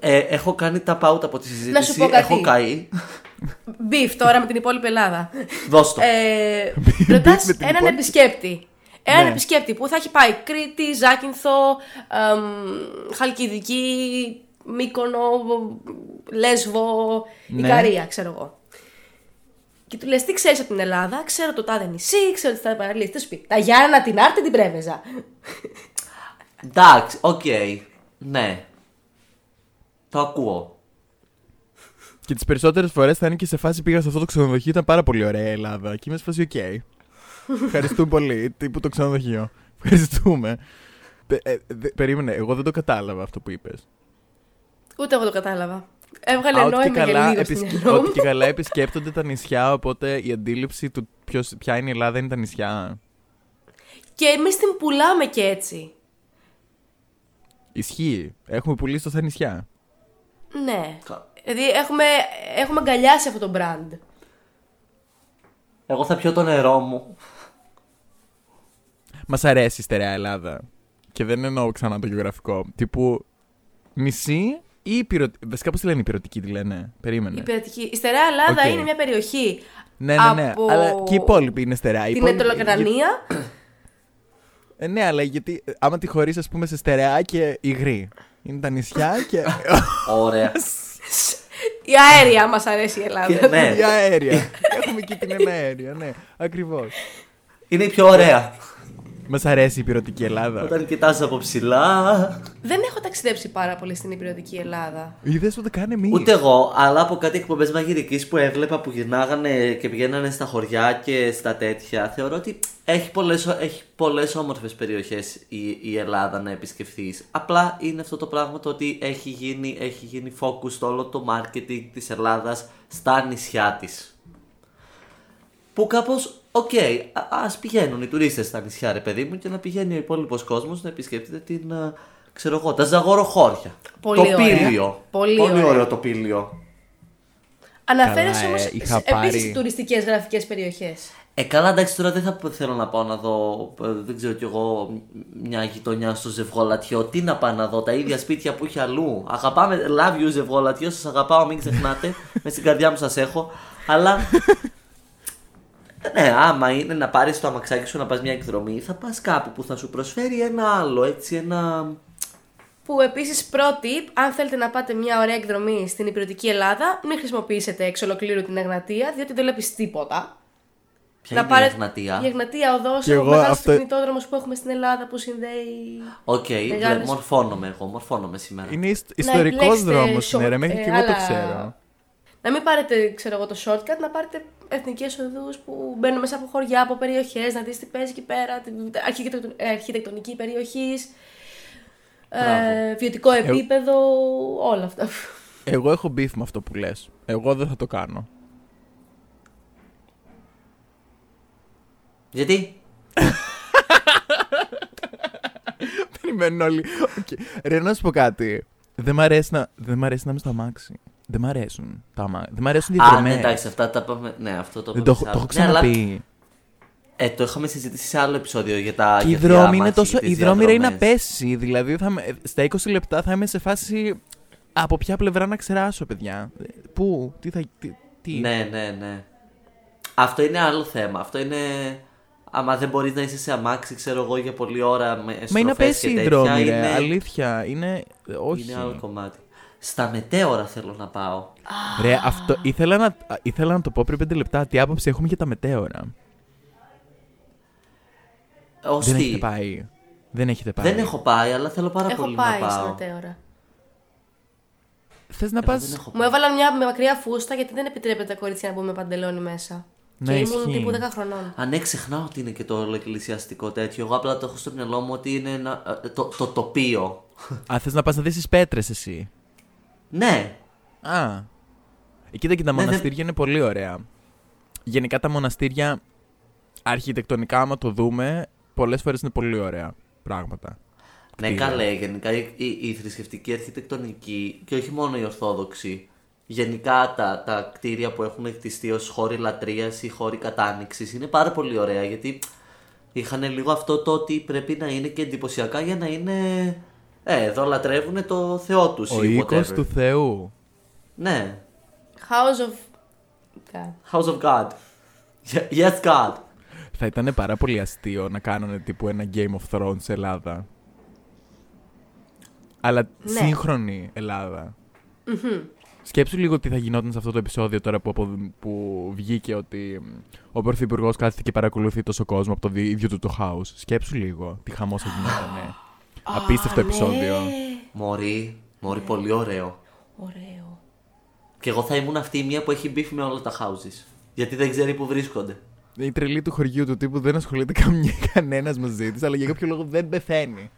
Ε, έχω κάνει τα out από τη συζήτηση. πω κάτι. Έχω καεί. Beef τώρα με την υπόλοιπη Ελλάδα. Δώσ' το. Ε, ρωτάς με την έναν υπόλοιπη. επισκέπτη. Έναν Ναι. επισκέπτη που θα έχει πάει Κρήτη, Ζάκυνθο, εμ, Χαλκιδική, Μύκονο, Λέσβο, Ναι. Ικαρία, ξέρω εγώ. Και του λες τι ξέρεις από την Ελλάδα, ξέρω το τάδε νησί, ξέρω τη τάδε παραλία. Τι σου πει, τα Γιάννενα, την Άρτα, την Πρέβεζα. Εντάξει, οκ. Ναι. Το ακούω. Και τις περισσότερες φορές θα είναι και σε φάση πήγα σε αυτό το ξενοδοχείο. Ήταν πάρα πολύ ωραία η Ελλάδα. Και είμαι σε φάση, οκ. Ευχαριστούμε πολύ. Τύπου το ξενοδοχείο. Ευχαριστούμε. Πε- ε, δε- περίμενε, εγώ δεν το κατάλαβα αυτό που είπες. Ούτε εγώ το κατάλαβα. Έβγαλε νόημα για λίγο στο επισκε- μυαλό ότι μου. και καλά επισκέπτονται τα νησιά, οπότε η αντίληψη του ποιος, ποια είναι η Ελλάδα είναι τα νησιά. Και εμείς την πουλάμε και έτσι. Ισχύει. Έχουμε πουλήσει τόσα νησιά. Ναι. Κα- Δηλαδή έχουμε, έχουμε αγκαλιάσει αυτό το brand. Εγώ θα πιω το νερό μου. Μας αρέσει η στερεά Ελλάδα. Και δεν εννοώ ξανά το γεωγραφικό. Τύπου νησί ή ηπειρωτική. Βασικά πώς τη λένε ηπειρωτική, τη λένε; Περίμενε. Η, ηπειρωτική- η στερεά Ελλάδα Οκ. είναι μια περιοχή. Ναι, ναι, ναι. από Αλλά και οι υπόλοιποι είναι στερεά. Οι Την υπόλοιποι- Αιτωλοακαρνανία. Ε, ναι, αλλά γιατί ε, άμα τη χωρίσει, ας πούμε, σε στερεά και υγρή. Είναι τα νησιά και. Ωραία. η αέρια μας αρέσει η Ελλάδα. Και- ναι. η αέρια. Έχουμε και την αέρια, ναι. Ακριβώς. Είναι η πιο ωραία. Μας αρέσει η υπηρετική Ελλάδα. Όταν κοιτάς από ψηλά. Δεν έχω ταξιδέψει πάρα πολύ στην υπηρετική Ελλάδα. Είδες ούτε καν εμείς. Ούτε εγώ, αλλά από κάτι εκπομπές μαγειρικής που έβλεπα που γυρνάγανε και πηγαίνανε στα χωριά και στα τέτοια, θεωρώ ότι έχει πολλές έχει πολλές όμορφες περιοχές η, η Ελλάδα να επισκεφθείς. Απλά είναι αυτό το πράγμα το ότι έχει γίνει, έχει γίνει focus το όλο το marketing της Ελλάδας στα νησιά της. Που κάπως, οκ, α ας πηγαίνουν οι τουρίστες στα νησιά, ρε παιδί μου, και να πηγαίνει ο υπόλοιπος κόσμος να επισκέπτεται την. α, ξέρω εγώ, τα Ζαγοροχώρια. Πολύ το ωραία. Πήλιο. Πολύ ωραία. ωραίο το Πήλιο. Αναφέρεσαι Καλά, ε, όμως είχα σε- πάρει- επίσης τουριστικές γραφικές περιοχές. Ε, καλά, εντάξει, τώρα δεν θα θέλω να πάω να δω, ε, δεν ξέρω κι εγώ, μια γειτονιά στο Ζευγολατιό. Τι να πάω να δω, τα ίδια σπίτια που έχει αλλού. Αγαπάμε, love you Ζευγολατιό, σας αγαπάω, μην ξεχνάτε. με στην καρδιά μου σας έχω. Αλλά. Ναι, άμα είναι να πάρεις το αμαξάκι σου να πας μια εκδρομή, θα πας κάπου που θα σου προσφέρει ένα άλλο, έτσι, ένα. Που επίσης πρώτη, αν θέλετε να πάτε μια ωραία εκδρομή στην υπηρετική Ελλάδα, μην χρησιμοποιήσετε εξ ολοκλήρου την Εγνατία, διότι δεν βλέπεις τίποτα. Ποια είναι η Εγνατία. Η Εγνατία οδός, Κι ο εγώ μεγάλος αυτό- αυτοκινητόδρομος που έχουμε στην Ελλάδα που συνδέει... Οκ, Μεγάλες- βλέ- μορφώνομαι εγώ, μορφώνομαι σήμερα. Είναι ιστ- ιστορικός επιλέξετε δρόμος, short, ναι, ρε, μέχρι ε, και εγώ το άλλα- ξέρω. Να μην πάρετε, ξέρω εγώ, το shortcut, να πάρετε εθνικές οδούς που μπαίνουν μέσα από χωριά, από περιοχές, να δεις τι παίζει εκεί πέρα, την αρχιτεκτον- ε, αρχιτεκτονική περιοχής, ε, Μπράβο. βιωτικό επίπεδο, όλα αυτά. Εγώ έχω beef με αυτό που λες. Εγώ δεν θα το κάνω. Γιατί; Περιμένουν όλοι. Οκ. Ρε, να σου πω κάτι. Δεν μ' αρέσει να, δεν μ' αρέσει να είμαι στο αμάξι. Δεν μ' αρέσουν τα αμάξια. Δεν μ' αρέσουν οι Α, ναι, διαδρομές. εντάξει, αυτά τα πάμε. Ναι, αυτό το Δεν το, είπαμε έχω- σε το έχω άλλο. Ναι, αλλά- ξαναπεί. Ε, το είχαμε συζητήσει σε άλλο επεισόδιο για τα. Και οι για τη δρόμοι διάμαχη είναι τόσο. και τις Οι δρόμοι ρε, είναι να διαδρομές. πέσει. Δηλαδή θα με- στα 20 λεπτά θα είμαι σε φάση. Από ποια πλευρά να ξεράσω, παιδιά; Ε, Πού, τι θα. Τι, τι; Ναι, ναι, ναι. Αυτό είναι άλλο θέμα. Αυτό είναι. Άμα δεν μπορείς να είσαι σε αμάξι, ξέρω εγώ, για πολλή ώρα με Μα είναι να στροφές πέσει και η τέτοια, δρόμη, ρε. είναι... Αλήθεια. Είναι. Όχι. Είναι άλλο κομμάτι. Στα μετέωρα θέλω να πάω. Ρε, αυτό, ήθελα, να, ήθελα να το πω πριν 5 λεπτά. Τι άποψη έχουμε για τα μετέωρα. Ως Δεν τι; έχετε πάει. Δεν έχετε πάει. Δεν έχω πάει, αλλά θέλω πάρα Έχω πολύ πάει να στα πάω. μετέωρα. Θες να Εγώ πα. δεν έχω Μου έβαλαν μια με μακριά φούστα γιατί δεν επιτρέπεται τα κορίτσια να μπουν με παντελόνι μέσα. Ναι, και ήμουν ισχύει. τύπου 10 χρονών. Α, ναι, ξεχνάω ότι είναι και το όλο εκκλησιαστικό τέτοιο. Εγώ απλά το έχω στο μυαλό μου ότι είναι ένα, ε, το, το τοπίο. Α, θες να πας να δεις τις πέτρες εσύ. Ναι, Α. Ε, κοίτα και τα Ναι, δεν- μοναστήρια είναι πολύ ωραία. Γενικά τα μοναστήρια αρχιτεκτονικά, άμα το δούμε, πολλές φορές είναι πολύ ωραία πράγματα. ναι, Κτίρια. καλέ. Γενικά η, η, η θρησκευτική αρχιτεκτονική και όχι μόνο η ορθόδοξη. Γενικά τα, τα κτίρια που έχουν χτιστεί ως χώροι λατρείας ή χώροι κατάνοιξης είναι πάρα πολύ ωραία γιατί είχαν λίγο αυτό το ότι πρέπει να είναι και εντυπωσιακά για να είναι. Ε, εδώ λατρεύουν το Θεό τους Ο ή οίκος whatever. του Θεού. Ναι. House of. God. House of God. Yes, God. Θα ήταν πάρα πολύ αστείο να κάνουν τύπου ένα Game of Thrones σε Ελλάδα. Αλλά Ναι. σύγχρονη Ελλάδα. Σκέψου λίγο τι θα γινόταν σε αυτό το επεισόδιο τώρα που, απο- που βγήκε ότι μ, ο Πρωθυπουργός κάθεται και παρακολουθεί τόσο κόσμο από το δι- ίδιο του το house. Σκέψου λίγο τι χαμός θα γινόταν. Απίστευτο Α, επεισόδιο. ναι. Μωρή, μωρή, πολύ ωραίο. Ωραίο. Και εγώ θα ήμουν αυτή η μία που έχει beef με όλα τα houses. Γιατί δεν ξέρει που βρίσκονται. Η τρελή του χωριού του τύπου δεν ασχολείται καμία κανένας μαζί της, αλλά για κάποιο λόγο δεν πεθαίνει.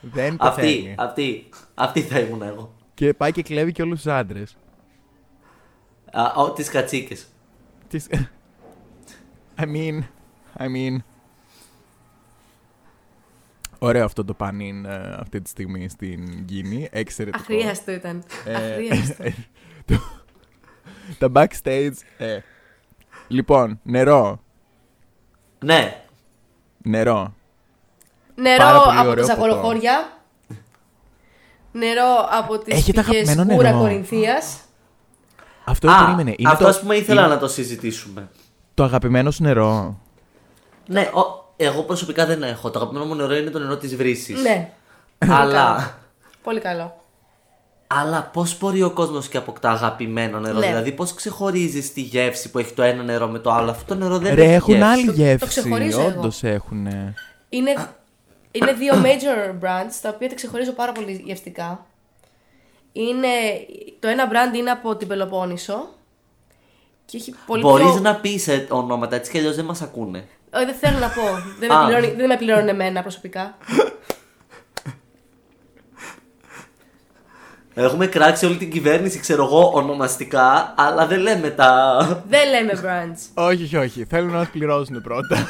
Δεν Αυτή, πεθαίνει. αυτή, αυτή θα ήμουν εγώ. Και πάει και κλέβει και όλους τους άντρες. Α, ο, τις κατσίκες. Τις... I mean, I mean... Ωραίο αυτό το πανίν ε, αυτή τη στιγμή στην Κίνη. Εξαιρετικό. Αχρίαστο ήταν. Ε, Αχρίαστο. το- Τα backstage. ε. Λοιπόν, νερό. Ναι, Νερό. Νερό πάρα πολύ από ωραίο τα ποτό. ζαχοροχώρια. Νερό από τις Έχετε πηγές αγαπημένο Ούρα νερό; Κορινθίας. Αυτό Α, περίμενε. Είναι αυτό το, ας πούμε ήθελα είναι να το συζητήσουμε. το αγαπημένο σου νερό. Ναι, ο, εγώ προσωπικά δεν έχω. Το αγαπημένο μου νερό είναι το νερό της βρύσης. Ναι. Αλλά, Πολύ καλό. αλλά πώς μπορεί ο κόσμος και αποκτά αγαπημένο νερό; Ναι. Δηλαδή πώς ξεχωρίζεις τη γεύση που έχει το ένα νερό με το άλλο; Αυτό το νερό δεν Ρε, έχει έχουν γεύση. άλλη Το- το γεύση. ξεχωρίζω εγώ. Όντως έχουν. Είναι, είναι δύο major brands τα οποία τα ξεχωρίζω πάρα πολύ γευστικά. Είναι, το ένα brand είναι από την Πελοπόννησο και έχει πολύ Μπορείς πιο... να πεις ε, ονόματα έτσι κι αλλιώς δεν μας ακούνε. Όχι, δεν θέλω να πω. δεν, με Α. πληρώνει, δεν με πληρώνουν εμένα προσωπικά. Έχουμε κράξει όλη την κυβέρνηση, ξέρω εγώ, ονομαστικά, αλλά δεν λέμε τα. δεν λέμε brands. όχι, όχι, όχι. Θέλουν να μας πληρώσουν πρώτα.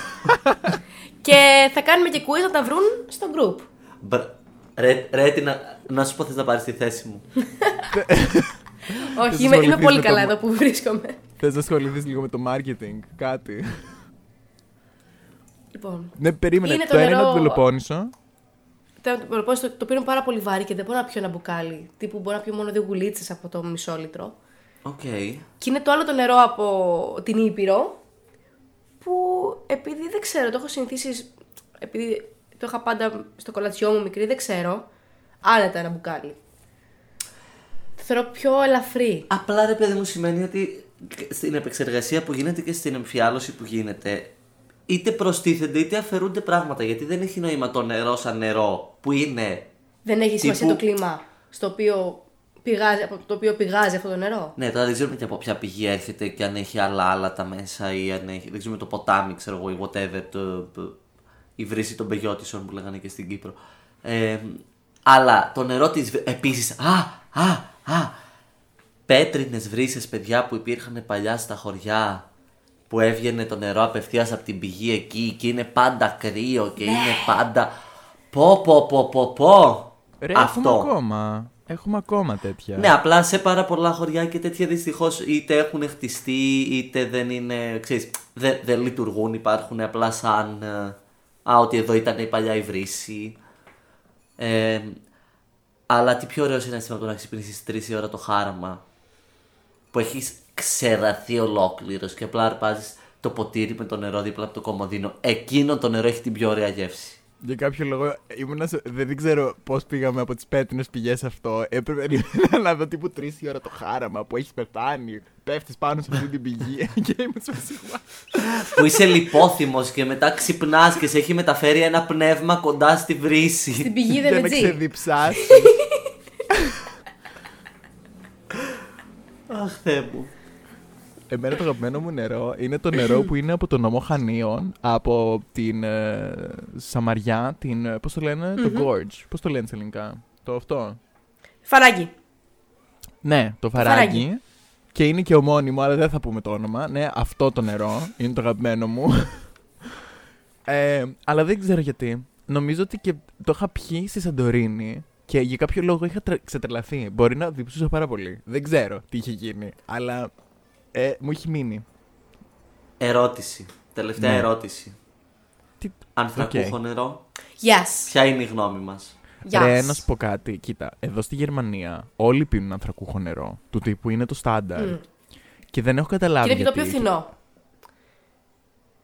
και θα κάνουμε και quiz να τα βρουν στο group. Μπρα- Ρε, ρε, τι να, να σου πω, θες να πάρεις τη θέση μου; Όχι, να είμαι, είμαι ασχοληθείς πολύ με το καλά μα- εδώ που βρίσκομαι. Θες να ασχοληθείς λίγο με το marketing, κάτι. Λοιπόν, Ναι, περίμενε. Είναι το, το ένα είναι νερό- το Πελοπόννησο. το, το, το, το πίνω πάρα πολύ βαριά και δεν μπορώ να πιω ένα μπουκάλι. Τύπου μπορώ να πιω μόνο δύο γουλίτσες από το μισό λίτρο. Οκ. Και είναι το άλλο το νερό από την Ήπειρο που επειδή δεν ξέρω, το έχω συνηθίσει, επειδή το είχα πάντα στο κολατσιό μου μικρή, δεν ξέρω, άνετα ένα μπουκάλι. Το θεωρώ πιο ελαφρύ. Απλά ρε παιδί μου σημαίνει ότι στην επεξεργασία που γίνεται και στην εμφιάλωση που γίνεται, είτε προστίθενται είτε αφαιρούνται πράγματα. Γιατί δεν έχει νόημα το νερό σαν νερό που είναι. Δεν έχει σημασία Τύπου- το κλίμα στο οποίο πηγάζει, από το οποίο πηγάζει αυτό το νερό. Ναι, τώρα δεν ξέρουμε και από ποια πηγή έρχεται και αν έχει άλλα άλατα μέσα ή αν έχει. Δεν ξέρουμε το ποτάμι, ξέρω εγώ, ή whatever. Το, το- η βρύση των πεγιώτησων που λέγανε και στην Κύπρο. Ε, αλλά το νερό της. Επίση. Α, α, α. Πέτρινες βρύσες, παιδιά που υπήρχαν παλιά στα χωριά που έβγαινε το νερό απευθείας από την πηγή εκεί και είναι πάντα κρύο και είναι πάντα. Πω, πω, πω, πω, πω. Ρε, Αυτό. έχουμε ακόμα. Έχουμε ακόμα τέτοια. Ναι, απλά σε πάρα πολλά χωριά και τέτοια δυστυχώς είτε έχουν χτιστεί είτε δεν είναι. Ξέρεις, δεν, δεν λειτουργούν, υπάρχουν απλά σαν. ε, Α, ότι εδώ ήταν η παλιά η βρύση. Ε, αλλά τι πιο ωραίο είναι από το να ξυπνήσεις 3 η ώρα το χάραμα που έχεις ξεραθεί ολόκληρος και απλά αρπάζεις το ποτήρι με το νερό δίπλα από το κομμωδίνο. Εκείνο το νερό έχει την πιο ωραία γεύση. Για κάποιο λόγο ήμουνα σε... δεν ξέρω πώς πήγαμε από τις πέτρινες πηγές αυτό. Έπρεπε να δω τύπου τρεις η ώρα το χάραμα που έχεις πεθάνει. Πέφτεις πάνω σε αυτή την πηγή και ήμουν σε σίγουρα. που είσαι λιπόθυμος και μετά ξυπνάς και σε έχει μεταφέρει ένα πνεύμα κοντά στη βρύση. Στην πηγή Για δεν να ζει. ξεδιψάσει. Αχ, Θεέ μου. Εμένα το αγαπημένο μου νερό είναι το νερό που είναι από το νομό Χανίων, από την ε, Σαμαριά, την. ε, Πώς το λένε, το Gorge. Πώς το λένε σε ελληνικά; Το αυτό. Φαράγγι. Ναι, το φαράγγι. φαράγγι. Και είναι και ομώνυμο, αλλά δεν θα πούμε το όνομα. Ναι, αυτό το νερό είναι το αγαπημένο μου. ε, αλλά δεν ξέρω γιατί. Νομίζω ότι και το είχα πιει στη Σαντορίνη και για κάποιο λόγο είχα τρε- ξετρελαθεί. Μπορεί να διψούσα πάρα πολύ. Δεν ξέρω τι είχε γίνει. Αλλά ε, μου έχει μείνει. Ερώτηση. Τελευταία Ναι. ερώτηση. Τι... Ανθρακούχο Οκ. νερό. Yes. Ποια είναι η γνώμη μας; Γεια Ρε, σας. να σου πω κάτι. Κοίτα, εδώ στη Γερμανία όλοι πίνουν ανθρακούχο νερό. Του τύπου είναι το στάνταρ. Μμ. Και δεν έχω Και καταλάβει. είναι και το πιο γιατί. φθηνό.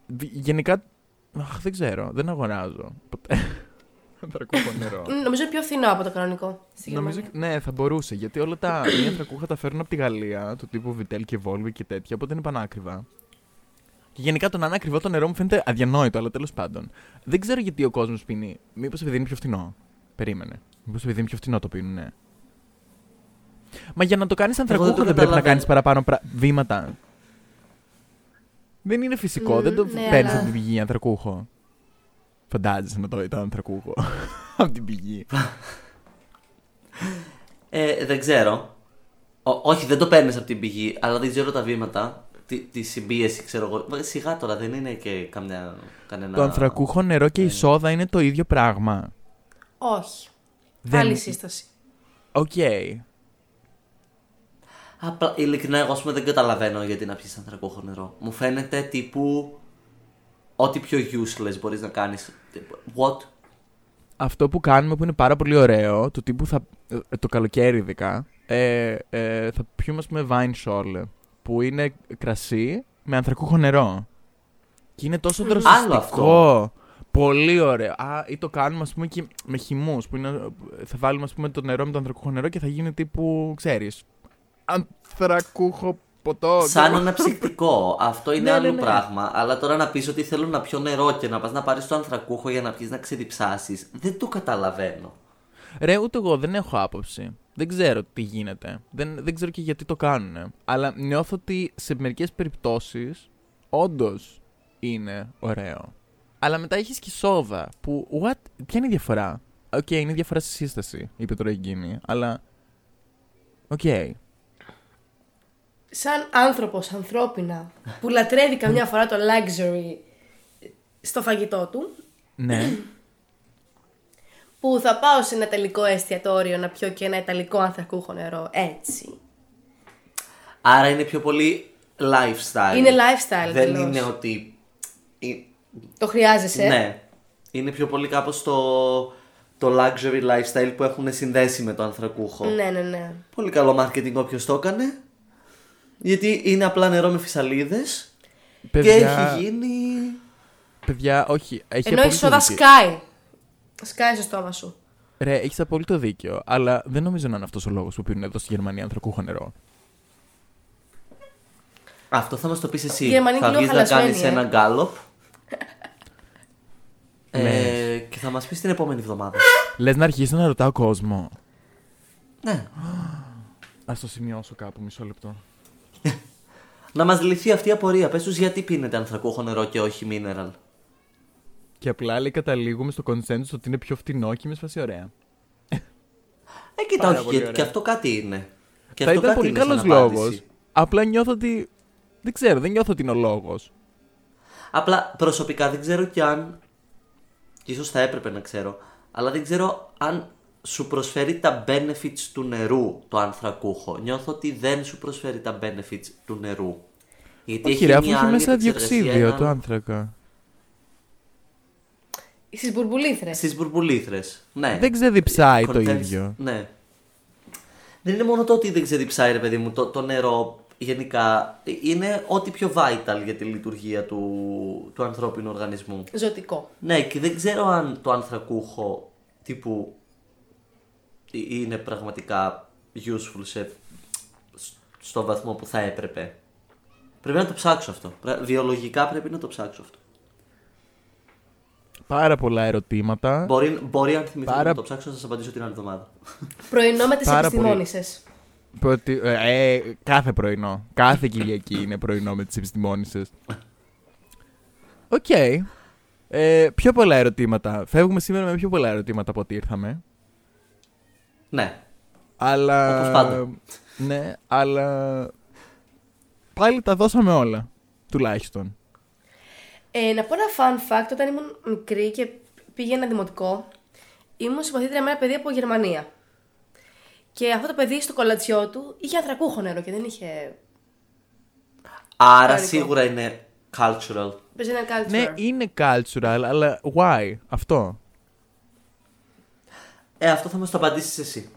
Δι- Γενικά. Αχ, δεν ξέρω. Δεν αγοράζω. Ποτέ. Ανθρακούχο νερό. Μ, Νομίζω είναι πιο φθηνό από το κανονικό. Στη Νομίζω, Γερμανία. ναι, θα μπορούσε. Γιατί όλα τα οι ανθρακούχα τα φέρνουν από τη Γαλλία, του τύπου Βιτέλ και Βόλβι και τέτοια, οπότε είναι πανάκριβα. Και γενικά το να είναι ακριβό το νερό μου φαίνεται αδιανόητο, αλλά τέλος πάντων. Δεν ξέρω γιατί ο κόσμος πίνει. Μήπως επειδή είναι πιο φθηνό. Περίμενε. Μήπως επειδή είναι πιο φθηνό το πίνουν, ναι. Μα για να το κάνεις δεν ανθρακούχο το δεν, πρέπει να καταλαβαίνω. κάνεις παραπάνω πρα... βήματα. Δεν είναι φυσικό, Μμ, δεν το ναι, παίρνεις αλλά- από την πηγή ανθρακούχο. Φαντάζεσαι να το ήταν ανθρακούχο. από την πηγή. Ε, δεν ξέρω. Ό- όχι, δεν το παίρνεις από την πηγή, αλλά δεν ξέρω τα βήματα. Τη, τη συμπίεση, ξέρω εγώ. Μα, Σιγά τώρα, δεν είναι και καμιά, κανένα. Το ανθρακούχο νερό και η σόδα είναι το ίδιο πράγμα. Όχι. Δεν- Άλλη σύσταση. Οκ. Απλά, ειλικρινά, εγώ ας πούμε, δεν καταλαβαίνω γιατί να πιεις ανθρακούχο νερό. Μου φαίνεται τύπου. Ό,τι πιο useless μπορείς να κάνεις. What? Αυτό που κάνουμε που είναι πάρα πολύ ωραίο, του τύπου θα, ε, το καλοκαίρι ειδικά, ε, ε, θα πιούμε ας πούμε Weinschorle, που είναι κρασί με ανθρακούχο νερό. Και είναι τόσο Άλλο δροσιστικό. αυτό. Πολύ ωραίο. Α, ή το κάνουμε ας πούμε και με χυμούς, που είναι, θα βάλουμε ας πούμε το νερό με το ανθρακούχο νερό και θα γίνει τύπου, ξέρεις, ανθρακούχο ποτό. Σαν αναψυκτικό. Αυτό είναι Ναι, άλλο ναι, ναι. πράγμα. Αλλά τώρα να πεις ότι θέλω να πιω νερό και να πας να πάρεις το ανθρακούχο για να πιεις να ξεδιψάσεις. Δεν το καταλαβαίνω. Ρε, ούτε εγώ δεν έχω άποψη. Δεν ξέρω τι γίνεται. Δεν, δεν ξέρω και γιατί το κάνουν. Αλλά νιώθω ότι σε μερικές περιπτώσεις όντως είναι ωραίο. Αλλά μετά έχεις και σόδα. Που. What? Ποια είναι η διαφορά; Οκ, είναι η διαφορά στη σύσταση, είπε τώρα εκείνη. Αλλά. Οκ. Σαν άνθρωπος, ανθρώπινα, που λατρεύει καμιά φορά το luxury στο φαγητό του, ναι. που θα πάω σε ένα ιταλικό εστιατόριο να πιω και ένα ιταλικό ανθρακούχο νερό, έτσι. Άρα είναι πιο πολύ lifestyle. Είναι lifestyle, Δεν τελώς. είναι ότι. ε, Το χρειάζεσαι. Ναι. Είναι πιο πολύ κάπως το, το luxury lifestyle που έχουν συνδέσει με το ανθρακούχο. ναι, ναι. ναι. Πολύ καλό marketing όποιος το έκανε. Γιατί είναι απλά νερό με φυσαλίδες και παιδιά, έχει γίνει. παιδιά, όχι. Έχει Ενώ η απόλυτο σόδα δίκιο. σκάει. Σκάει στο στόμα σου. Ρε, έχεις απόλυτο δίκιο. Αλλά δεν νομίζω να είναι αυτός ο λόγος που πίνουν εδώ στη Γερμανία ανθρακούχο νερό. Αυτό θα μας το πεις εσύ. Η Γερμανοί θα είναι λίγο βγεις να χαλασμένοι, κάνεις ε. ένα γκάλοπ. ε, Ναι. και θα μας πεις την επόμενη εβδομάδα. Λες να αρχίσω να ρωτάω κόσμο. Ναι. Α το σημειώσω κάπου, μισό λεπτό. Να μας λυθεί αυτή η απορία. Πες τους γιατί πίνετε ανθρακούχο νερό και όχι mineral. Και απλά λέει καταλήγουμε στο consensus ότι είναι πιο φτηνό και είμαι σφασί ωραία. Ε, κοίτα, Πάρα όχι, πολύ και, ωραία. και αυτό κάτι είναι. Και Θα αυτό ήταν κάτι πολύ είναι σαν καλό απάντηση. λόγος. Απλά νιώθω ότι. Δεν ξέρω, δεν νιώθω ότι είναι ο λόγος. Απλά προσωπικά δεν ξέρω κι αν. και ίσως θα έπρεπε να ξέρω. Αλλά δεν ξέρω αν σου προσφέρει τα benefits του νερού το ανθρακούχο. Νιώθω ότι δεν σου προσφέρει τα benefits του νερού. Γιατί Όχι, ρε, αφού μια έχει άλλη μέσα επεξεργασία, διοξίδιο έναν- το άνθρακα. Στις μπουρμπουλήθρες. Στις μπουρμπουλήθρες. Ναι. Δεν ξεδιψάει το Condense- ίδιο. Ναι. Δεν είναι μόνο το ότι δεν ξεδιψάει, ρε παιδί μου, το, το νερό γενικά. Είναι ό,τι πιο vital για τη λειτουργία του, του ανθρώπινου οργανισμού. Ζωτικό. Ναι, και δεν ξέρω αν το ανθρακούχο τύπου ε- είναι πραγματικά useful σε, στο βαθμό που θα έπρεπε. Πρέπει να το ψάξω αυτό. Πρέ- Βιολογικά πρέπει να το ψάξω αυτό. Πάρα πολλά ερωτήματα. Μπορεί, μπορεί αν θυμηθώ Πάρα- να το ψάξω να σας απαντήσω την άλλη εβδομάδα. Πρωινό με τις Πάρα πολύ. επιστημόνισσες. Προτι- ε, ε, κάθε πρωινό. Κάθε Κυριακή είναι πρωινό με τις επιστημόνισσες. Οκ. Ε, πιο πολλά ερωτήματα. Φεύγουμε σήμερα με πιο πολλά ερωτήματα από ό,τι ήρθαμε. Ναι. Αλλά... Όπως πάντα. Ναι, αλλά... Πάλι τα δώσαμε όλα. Τουλάχιστον. Ε, να πω ένα fun fact, όταν ήμουν μικρή και πήγαινα δημοτικό, ήμουν συμπαθήτρια με ένα παιδί από Γερμανία. Και αυτό το παιδί στο κολατσιό του είχε ανθρακούχο νερό και δεν είχε. Άρα Κανονικό. σίγουρα είναι cultural. Παίζει ένα culture. Ναι, είναι cultural, αλλά why αυτό; Ε, αυτό θα μας το απαντήσεις εσύ.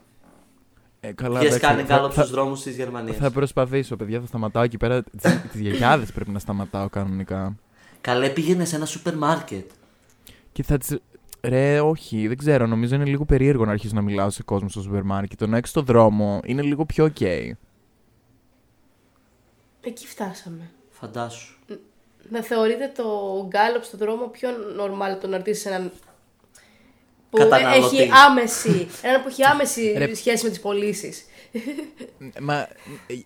Ε, καλά, Ποιε εντάξει, κάνει θα- καλό θα- στου δρόμους της Γερμανίας. Θα προσπαθήσω, παιδιά. Θα σταματάω εκεί πέρα. Τι γιαγιάδε πρέπει να σταματάω κανονικά. Καλέ πήγαινε σε ένα σούπερ μάρκετ. Και θα τις... Ρε, όχι, δεν ξέρω. Νομίζω είναι λίγο περίεργο να αρχίσω να μιλάω σε κόσμο στο σούπερ μάρκετ. Το να έξω στο δρόμο είναι λίγο πιο ok. Εκεί φτάσαμε. Φαντάσου. Να θεωρείτε το γκάλωπ στον δρόμο πιο normal το να ρωτήσεις έναν. Που Καταναλωτή. έχει άμεση, έναν που έχει άμεση Ρε. σχέση με τις πωλήσεις. Μα ε,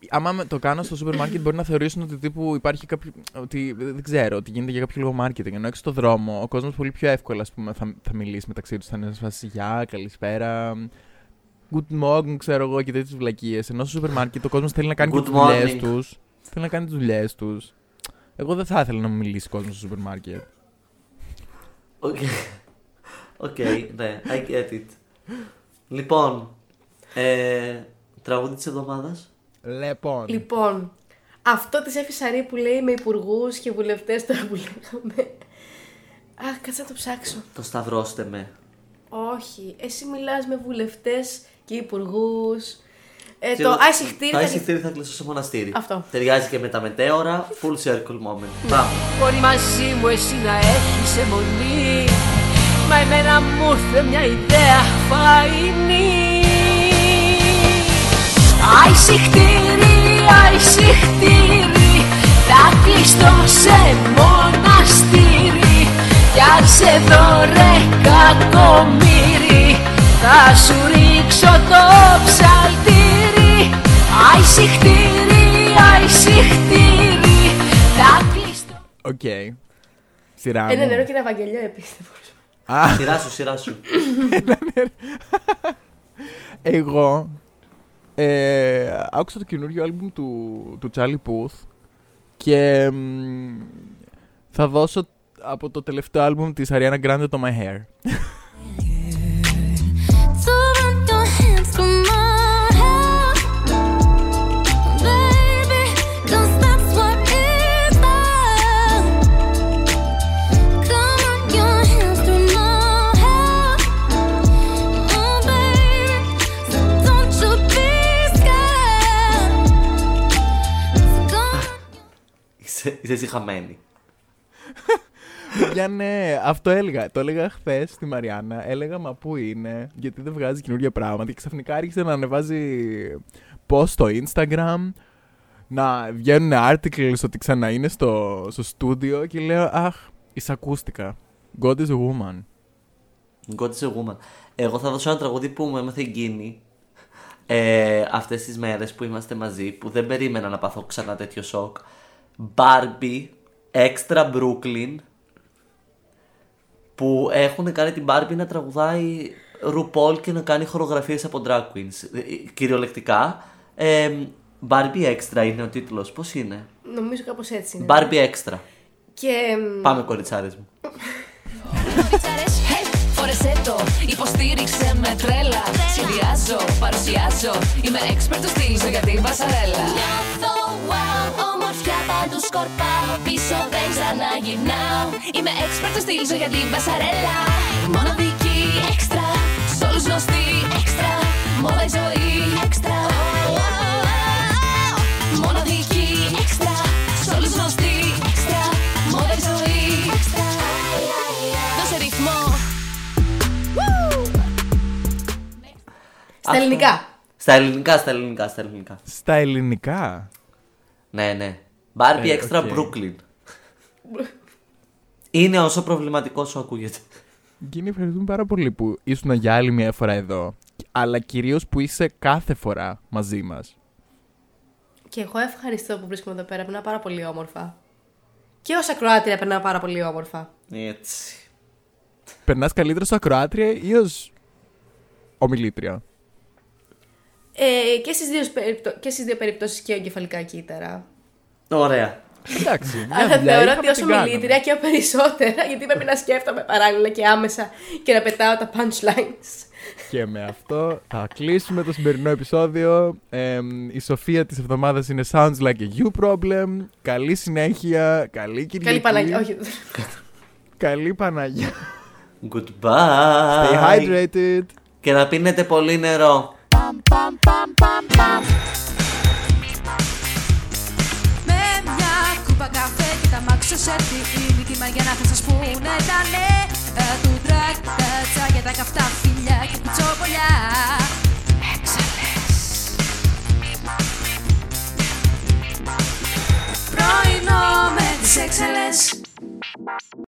άμα με το κάνω στο σούπερ μάρκετ μπορεί να θεωρήσουν ότι τύπου υπάρχει κάποιο. ότι δεν ξέρω, ότι γίνεται για κάποιο λόγο marketing. Ενώ έξω στο δρόμο ο κόσμος πολύ πιο εύκολα ας πούμε, θα, θα μιλήσει μεταξύ τους. Θα είναι σε φάση Γεια, καλησπέρα. Good morning, ξέρω εγώ και τέτοιες βλακίες. Ενώ στο σούπερ μάρκετ ο κόσμος θέλει να κάνει Good και τι δουλειές morning. τους. Θέλει να κάνει τις δουλειές τους. Εγώ δεν θα ήθελα να μου μιλήσει κόσμος στο σούπερ μάρκετ. Οκ. Οκ, ναι, I get it. Λοιπόν, ε, τραγούδι της εβδομάδας. Λοιπόν. Λοιπόν, αυτό της Έφη Σαρρή που λέει με υπουργούς και βουλευτές τώρα που λέγαμε. Αχ, κάτσε να το ψάξω. Το σταυρώστε με. Όχι, εσύ μιλάς με βουλευτές και υπουργούς. Ε, Και το το- άι σιχτίρι. Το θα- άι σιχτίρι θα κλείσω σε μοναστήρι. Αυτό. Ταιριάζει και με τα Μετέωρα. Full circle moment. Μπράβο. Μπορεί μαζί μου εσύ να έχεις αιμονή Μα εμένα μου ήρθε μια ιδέα φαϊνή Αϊσυχτήρι, αϊσυχτήρι Θα κλειστώ σε μοναστήρι Κι αν σε δω ρε κακομύρι Θα σου ρίξω το ψαλτήρι Αϊσυχτήρι, αϊσυχτήρι Θα κλειστώ Οκ. Σειρά μου. Ένα νερό και ένα Ευαγγελιό επίστευο. Α, Σειρά σου, σειρά σου. Εγώ ε, άκουσα το καινούριο άλμπουμ του, του Charlie Puth και μ, θα δώσω από το τελευταίο άλμπουμ της Ariana Grande το My Hair. Είσαι, είσαι εσύ χαμένη. Για ναι, αυτό έλεγα. Το έλεγα χθες στη Μαριάννα. Έλεγα μα πού είναι, γιατί δεν βγάζει καινούργια πράγματα. Και ξαφνικά άρχισε να ανεβάζει post στο Instagram, να βγαίνουν articles ότι ξανά είναι στο, στο στούντιο και λέω Αχ, εισακούστηκα. God is a woman. God is a woman. Εγώ θα δώσω ένα τραγούδι που μου έμαθε η Γκίνη. ε, αυτές τις μέρες που είμαστε μαζί που δεν περίμενα να πάθω ξανά τέτοιο σοκ Barbie Extra Brooklyn που έχουν κάνει την Barbie να τραγουδάει RuPaul και να κάνει χορογραφίες από drag queens. Ε, κυριολεκτικά ε, Barbie Extra είναι ο τίτλος. Πώς είναι; Νομίζω κάπως έτσι είναι. Barbie Extra. Και μ, Πάμε κοριτσάρες μου. Hey, φόρεσέ το, υποστήριξε με τρέλα. Σχεδιάζω, παρουσιάζω, είμαι expert του στυλ σου για ομορφιά παντού σκορπάω. Πίσω δεν ξαναγυρνάω Είμαι expert του στυλ σου για την πασαρέλα. Μοναδική, έξτρα, σ' όλους γνωστή, έξτρα. Μόδα η ζωή, έξτρα. Μοναδική, έξτρα, σ' όλους γνωστή, έξτρα. Μόδα η ζωή, έξτρα. Δώσε ρυθμό. Στα ελληνικά. Στα ελληνικά, στα ελληνικά, στα ελληνικά. Στα ελληνικά. Ναι, ναι. Barbie Ε, Extra οκ. Brooklyn. Είναι όσο προβληματικός σου ακούγεται. Γκίνη, ευχαριστούμε πάρα πολύ που ήσουν για άλλη μια φορά εδώ. Αλλά κυρίως που είσαι κάθε φορά μαζί μας. Και εγώ ευχαριστώ που βρίσκομαι εδώ πέρα. Περνάω πάρα πολύ όμορφα. Και ως ακροάτρια περνάω πάρα πολύ όμορφα. Έτσι. Περνάς καλύτερα στο ακροάτρια ή ως ομιλήτρια; Ε, και, στις δύο, περιπτω... και στις δύο περιπτώσεις και εγκεφαλικά κύτταρα. Ωραία. Εντάξει. μια Αλλά δουλειά θεωρώ είχαμε, ότι ω την κάναμε. ομιλήτρια και περισσότερα, γιατί πρέπει να σκέφτομαι παράλληλα και άμεσα και να πετάω τα punchlines. Και με αυτό θα κλείσουμε το σημερινό επεισόδιο. Εμ, η Σοφία της εβδομάδας είναι Sounds Like a You Problem. Καλή συνέχεια, καλή Κυριακή. Καλή Παναγία, όχι. Καλή Παναγία. Goodbye. Stay hydrated. Και να πίνετε πολύ νερό. Με είναι τη μαγιά θα σας πούνε τα νέα του τρακ Τα τσάγια, τα καυτά φιλιά και κουτσόπολιά Έξαλες Πρωινό με τις έξαλες